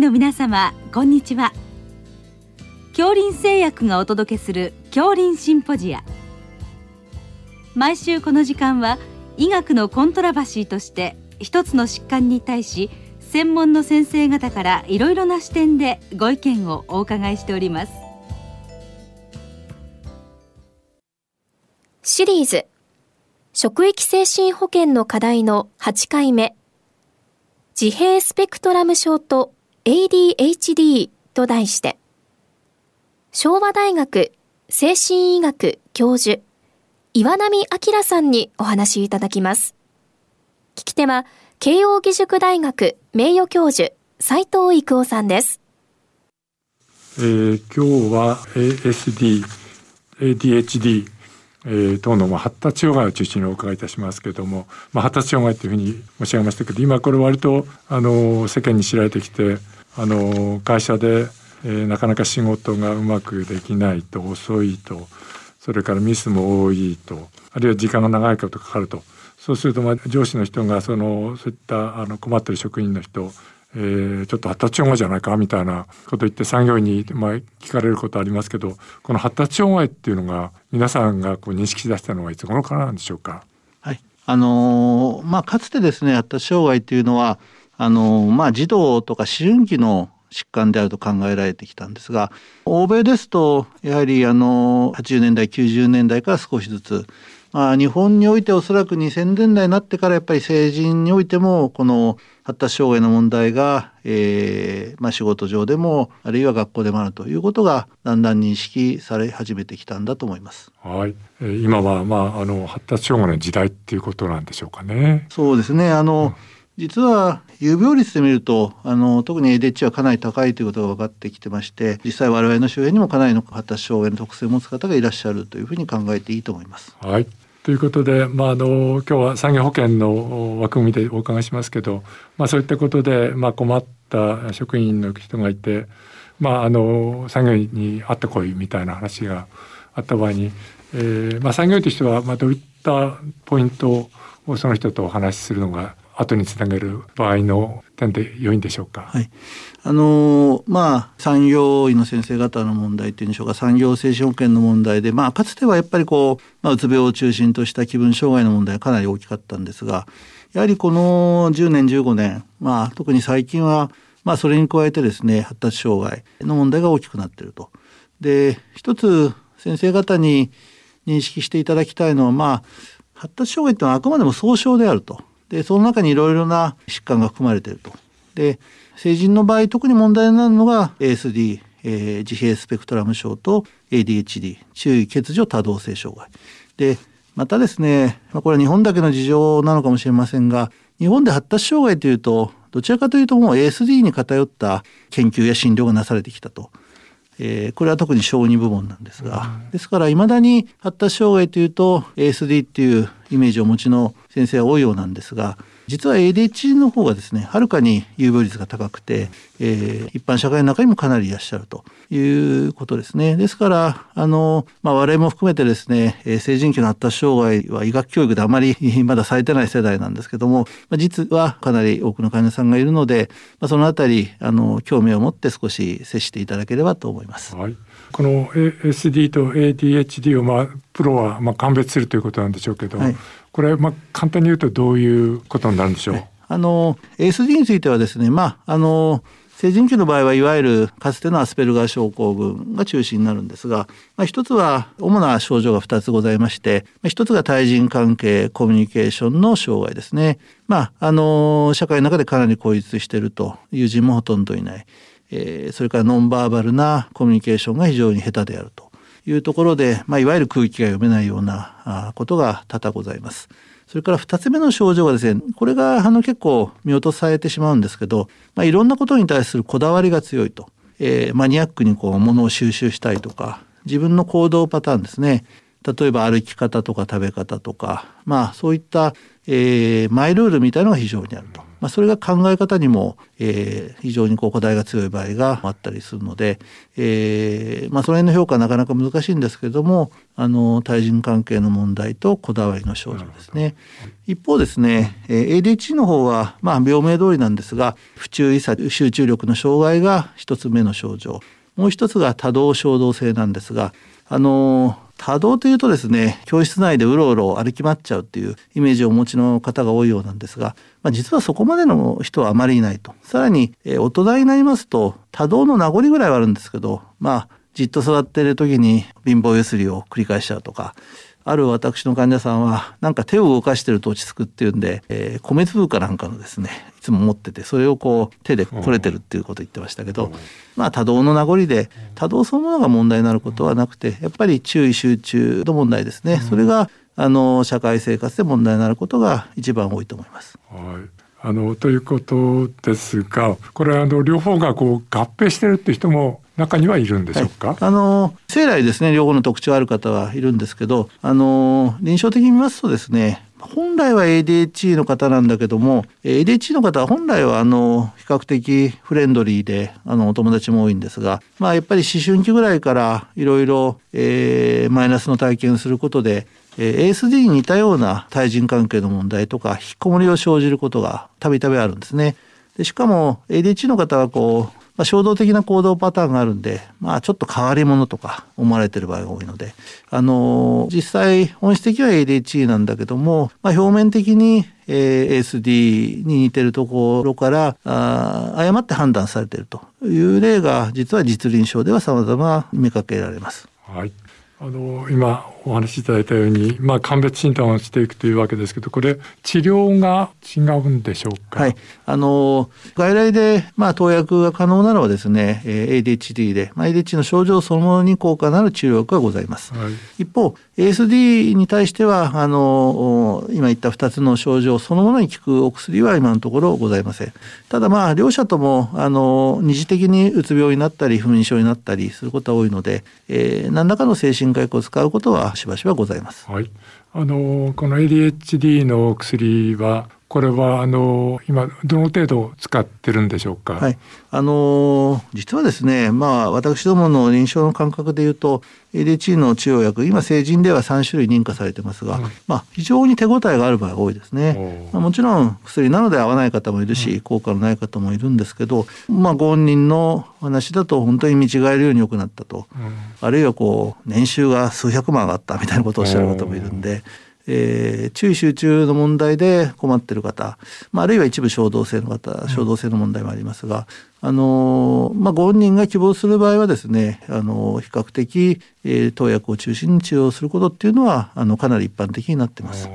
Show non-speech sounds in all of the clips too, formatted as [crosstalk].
の皆様こんにちは。恐林製薬がお届けする恐林シンポジア。毎週この時間は医学のコントラバシーとして一つの疾患に対し専門の先生方からいろいろな視点でご意見をお伺いしております。シリーズ。職域精神保健の課題の8回目。自閉スペクトラム症と ADHD と題して。昭和大学精神医学教授岩波明さんにお話いただきます。聞き手は慶應義塾大学名誉教授斉藤育夫さんです、えー、今日は ASD ADHD えー、等の発達障害を中心にお伺いいたしますけれども、まあ、発達障害というふうに申し上げましたけど今これ割とあの世間に知られてきてあの会社で、えー、なかなか仕事がうまくできないと遅いとそれからミスも多いとあるいは時間が長いことかかると。そうするとまあ上司の人がそのそういったあの困ってる職員の人えー、ちょっと発達障害じゃないかみたいなこと言って産業医に、まあ、聞かれることありますけどこの発達障害っていうのが皆さんがこう認識し出したのはいつ頃からなんでしょうか？はいあのー、まあ、かつてですね発達障害っていうのはあのー、まあ、児童とか思春期の疾患であると考えられてきたんですが欧米ですとやはりあの80年代90年代から少しずつまあ、日本においておそらく2000年代になってからやっぱり成人においてもこの発達障害の問題が、えーまあ、仕事上でもあるいは学校でもあるということがだんだん認識され始めてきたんだと思います。はい、えー、今はまああの発達障害の時代っていうことなんでしょうかね。そうですね。あの、うん実は有病率で見るとあの特に ADH はかなり高いということが分かってきてまして実際我々の周辺にもかなりの発達障害の特性を持つ方がいらっしゃるというふうに考えていいと思います。はいということで、まあ、あの今日は産業保険の枠組みでお伺いしますけど、まあ、そういったことで、まあ、困った職員の人がいて、まあ、あの産業に会ってこいみたいな話があった場合に、えーまあ、産業医としては、まあ、どういったポイントをその人とお話しするのが後につなげる場合の点で良いんでしょうか？はい、あのまあ産業医の先生方の問題というんでしょうか産業精神保険の問題で、まあ、かつてはやっぱりこう、まあ、うつ病を中心とした気分障害の問題がかなり大きかったんですがやはりこの10年15年、まあ、特に最近は、まあ、それに加えてですね発達障害の問題が大きくなっていると。で一つ先生方に認識していただきたいのは、まあ、発達障害ってのはあくまでも総称であると。でその中にいろいろな疾患が含まれていると。で成人の場合特に問題になるのが ASD、えー、自閉スペクトラム症と ADHD 注意欠如多動性障害でまたですね、まあ、これは日本だけの事情なのかもしれませんが日本で発達障害というとどちらかというともう ASD に偏った研究や診療がなされてきたと。えー、これは特に小児部門なんですが、ですからいまだに発達障害というと ASD っていうイメージをお持ちの先生は多いようなんですが実は ADHD の方がですねはるかに有病率が高くて、えー、一般社会の中にもかなりいらっしゃるということですねですからあの、まあ、我々も含めてですねえ成人期の発達障害は医学教育であまり [laughs] まだされてない世代なんですけども、まあ、実はかなり多くの患者さんがいるので、まあ、そのあたりあの興味を持って少し接していただければと思います。はいこの SD と ADHD をまあプロはまあ鑑別するということなんでしょうけど、はい、これまあ簡単に言うとどういうことになるんでしょう？あの ASD についてはですね、まああの成人期の場合はいわゆるかつてのアスペルガー症候群が中心になるんですが、まあ、一つは主な症状が2つございまして、まあ、一つが対人関係コミュニケーションの障害ですね。まああの社会の中でかなり孤立していると友人もほとんどいない。え、それからノンバーバルなコミュニケーションが非常に下手であるというところで、まあ、いわゆる空気が読めないようなことが多々ございます。それから2つ目の症状がですねこれがあの結構見落とされてしまうんですけど、まあ、いろんなことに対するこだわりが強いと、えー、マニアックにこう物を収集したいとか自分の行動パターンですね例えば歩き方とか食べ方とかまあそういった、えー、マイルールみたいのが非常にあると。まあ、それが考え方にも、えー、非常にこう課題が強い場合があったりするので、えーまあ、その辺の評価はなかなか難しいんですけれどもあの対人関係の問題とこだわりの症状ですね。一方ですね、えー、ADHD の方は、まあ、病名通りなんですが不注意さ集中力の障害が一つ目の症状もう一つが多動衝動性なんですがあの多動というとですね教室内でうろうろ歩き回っちゃうっていうイメージをお持ちの方が多いようなんですが、まあ、実はそこまでの人はあまりいないと。さらに、え、大人になりますと多動の名残ぐらいはあるんですけどまあじっと座ってる時に貧乏ゆすりを繰り返しちゃうとかある私の患者さんはなんか手を動かしてると落ち着くっていうんで、えー、米粒かなんかのですねいつも持っててそれをこう手でこれてるっていうことを言ってましたけど、まあ多動の名残で多動そのものが問題になることはなくてやっぱり注意集中の問題ですね、それがあの社会生活で問題になることが一番多いと思います。はい。あのということですがこれあの両方がこう合併してるって人も中にはいるんでしょうか、はい、あの生来ですね両方の特徴ある方はいるんですけどあの臨床的に見ますとですね本来は ADHD の方なんだけども ADHD の方は本来はあの比較的フレンドリーであのお友達も多いんですが、まあ、やっぱり思春期ぐらいからいろいろマイナスの体験をすることでえ ASD に似たような対人関係の問題とか引きこもりを生じることがたびたびあるんですね。でしかも ADHD の方はこう、まあ、衝動的な行動パターンがあるんで、まあ、ちょっと変わり者とか思われてる場合が多いので、あのー、実際本質的には ADHD なんだけども、まあ、表面的に、ASD に似てるところからあ誤って判断されているという例が実は実臨床では様々見かけられます。はいあの今お話しいただいたように、まあ、鑑別診断をしていくというわけですけどこれ治療が違うんでしょうか、はい、あの外来で、まあ、投薬が可能なのはですね、えー、ADHD で、まあ、ADHD の症状そのものに効果のある治療薬がございます、はい、一方 ASD に対してはあの今言った2つの症状そのものに効くお薬は今のところございません。ただまあ両者ともあの二次的にうつ病になったり不眠症になったりすることは多いので、えー、何らかの精神人科を使うことはしばしばございます。はい、あのこの ADHD の薬はこれはあの今どの程度使ってるんでしょうか？はい、あの実はですね、まあ私どもの臨床の感覚でいうと ADHD の治療薬今成人では3種類認可されてますが、うん、まあ非常に手応えがある場合が多いですね。まあ、もちろん薬なので合わない方もいるし、うん、効果のない方もいるんですけど、まあご本人の話だと本当に見違えるように良くなったと、うん、あるいはこう年収が数百万上がったみたいなことをおっしゃる方もいるんで。えー、注意集中の問題で困ってる方、まあ、あるいは一部衝動性の方衝動性の問題もありますが、あのまあ、ご本人が希望する場合はですね、あの比較的、えー、投薬を中心に治療することっていうのはあのかなり一般的になってます。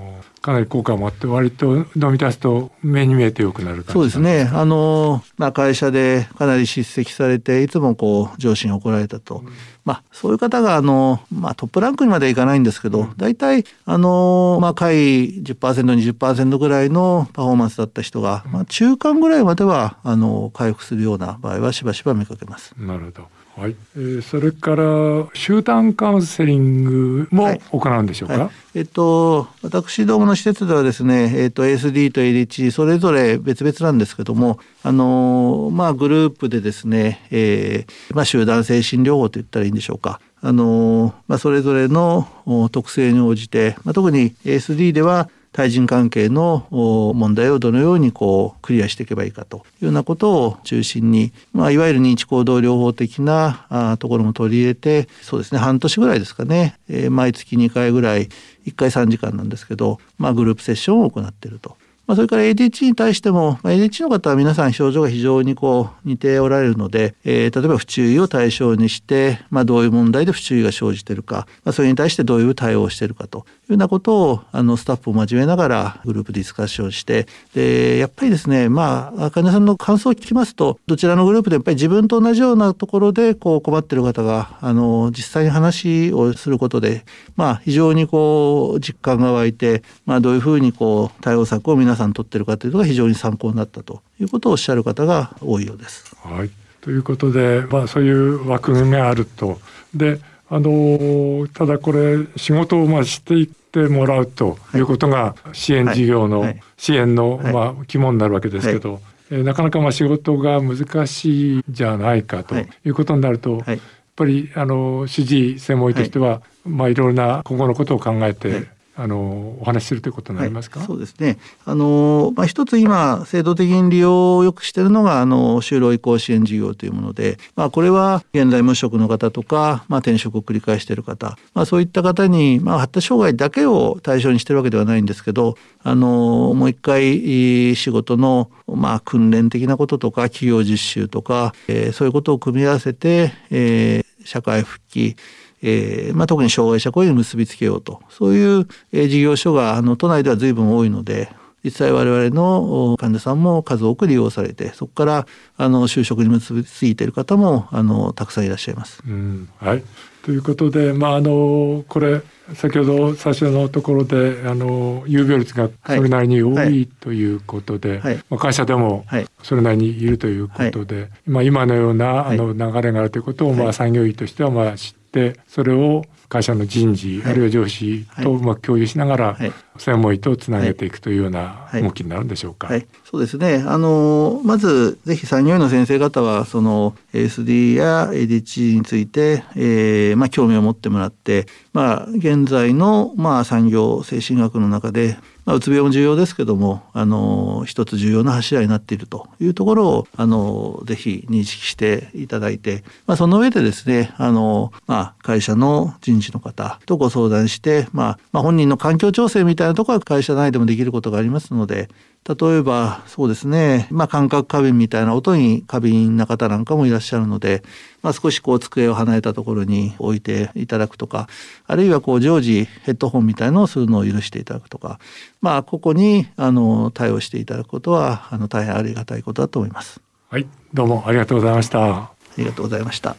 かなり効果もあって割と飲み出すと目に見えてよくなるそうですね。あの、まあ、会社でかなり叱責されていつもこう上司に怒られたと、うん、まあ、そういう方があの、まあ、トップランクにまではいかないんですけど、うん、大体あの、まあ、下位 10%20% ぐらいのパフォーマンスだった人が、まあ、中間ぐらいまではあの回復するような場合はしばしば見かけます。なるほどはい、えー、それから集団カウンセリングも行うんでしょうか、はい。はい、えっと私どもの施設ではですね、えっと ASD と ADHD それぞれ別々なんですけどもあのまあグループでですね、えー、まあ集団精神療法と言ったらいいんでしょうか。あのまあそれぞれの特性に応じて、まあ、特に ASD では対人関係の問題をどのようにこうクリアしていけばいいかというようなことを中心に、まあ、いわゆる認知行動療法的なところも取り入れてそうですね半年ぐらいですかね、えー、毎月2回ぐらい1回3時間なんですけど、まあ、グループセッションを行っていると。まあ、それから ADHD に対しても、まあ、ADHD の方は皆さん症状が非常にこう似ておられるので、えー、例えば不注意を対象にして、まあ、どういう問題で不注意が生じているか、まあ、それに対してどういう対応をしているかというようなことをあのスタッフを交えながらグループディスカッションしてでやっぱりですねまあ患者さんの感想を聞きますとどちらのグループでやっぱり自分と同じようなところでこう困っている方があの実際に話をすることで、まあ、非常にこう実感が湧いて、まあ、どういうふうにこう対応策を皆さん取ってるかというのが非常に参考になったということをおっしゃる方が多いようです。はいということで、まあ、そういう枠組みがあると。であのただこれ仕事をまあしていっってもらうとい。うことが支援事業の支援のまあ肝になるわけですけど、えなかなかまあ仕事が難しいじゃないかとい。うことになると、やっぱりあの主治専門医としては、まあいろいろな今後のことを考えて、あのお話しするということになりますか、はい、そうですね。あの、まあ、一つ今制度的に利用をよくしているのがあの就労移行支援事業というもので、まあ、これは現在無職の方とか、まあ、転職を繰り返している方、まあ、そういった方に、まあ、発達障害だけを対象にしてるわけではないんですけどあのもう一回仕事の、まあ、訓練的なこととか企業実習とか、えー、そういうことを組み合わせて、えー、社会復帰えーまあ、特に障害者雇用に結びつけようと。そういう、えー、事業所があの都内では随分多いので実際我々の患者さんも数多く利用されてそこからあの就職に結びついている方もあのたくさんいらっしゃいます。うん、はい。ということで、まあ、あのこれ先ほど最初のところであの有病率がそれなりに多い、はい、ということで、はい、まあ、会社でもそれなりにいるということで、はい、まあ、今のようなあの流れがあるということを、まあ、産業医としてはまあ知ってでそれを会社の人事、あるいは上司とうまく共有しながら、専門医とつなげていくというような動きになるんでしょうか。はい、そうですね。あのまずぜひ産業医の先生方はその ASD や ADHD について、えー、まあ興味を持ってもらって、まあ現在のまあ産業精神学の中でまあ、うつ病も重要ですけどもあの一つ重要な柱になっているというところをあのぜひ認識していただいて、まあ、その上でですねあの、まあ、会社の人事の方とご相談して、まあ、まあ本人の環境調整みたいなところは会社内でもできることがありますので例えばそうですね、まあ、感覚過敏みたいな音に過敏な方なんかもいらっしゃるので、まあ、少しこう机を離れたところに置いていただくとかあるいはこう常時ヘッドホンみたいのをするのを許していただくとか、まあ、ここにあの対応していただくことはあの大変ありがたいことだと思います。はいどうもありがとうございました。ありがとうございました。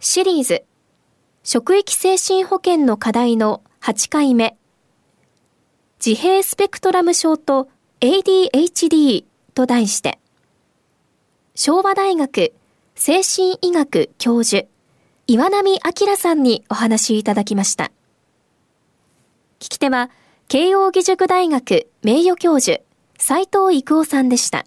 シリーズ職域精神保健の課題の8回目自閉スペクトラム症と ADHD と題して、昭和大学精神医学教授、岩波明さんにお話いただきました。聞き手は、慶應義塾大学名誉教授、斉藤育夫さんでした。